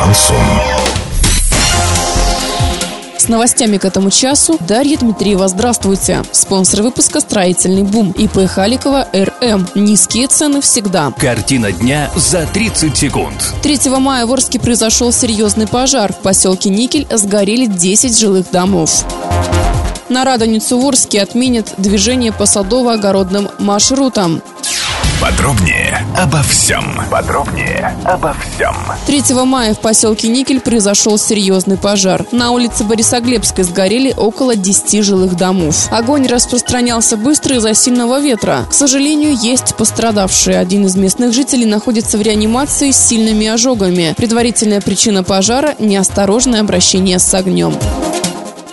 Шансон. С новостями к этому часу Дарья Дмитриева. Здравствуйте. Спонсор выпуска «Строительный бум». ИП Халикова РМ. Низкие цены всегда. Картина дня за 30 секунд. 3 мая в Орске произошел серьезный пожар. В поселке Никель сгорели 10 жилых домов. На Радоницу в Орске отменят движение по садово-огородным маршрутам. Подробнее обо всем. Подробнее обо всем. 3 мая в поселке Никель произошел серьезный пожар. На улице Борисоглебской сгорели около 10 жилых домов. Огонь распространялся быстро из-за сильного ветра. К сожалению, есть пострадавшие. Один из местных жителей находится в реанимации с сильными ожогами. Предварительная причина пожара – неосторожное обращение с огнем.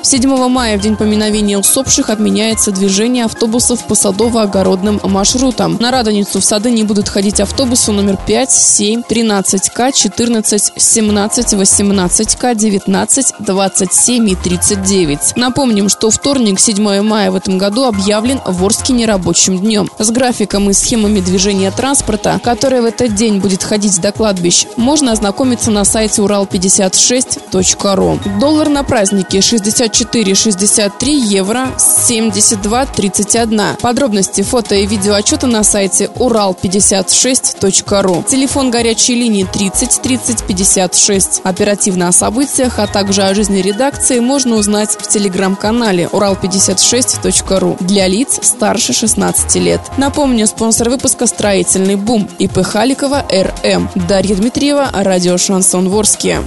7 мая, в день поминовения усопших, отменяется движение автобусов по садово-огородным маршрутам. На Радоницу в сады не будут ходить автобусы номер 5, 7, 13К, 14, 17, 18К, 19, 27 и 39. Напомним, что вторник, 7 мая в этом году объявлен Ворский нерабочим днем. С графиком и схемами движения транспорта, который в этот день будет ходить до кладбищ, можно ознакомиться на сайте урал56.ру. Доллар на праздники 64 4,63 евро 72,31. Подробности фото и видео отчета на сайте урал56.ру. Телефон горячей линии 30 30 56. Оперативно о событиях, а также о жизни редакции можно узнать в телеграм-канале урал56.ру для лиц старше 16 лет. Напомню, спонсор выпуска «Строительный бум» ИП Халикова РМ. Дарья Дмитриева, радио «Шансон Ворске».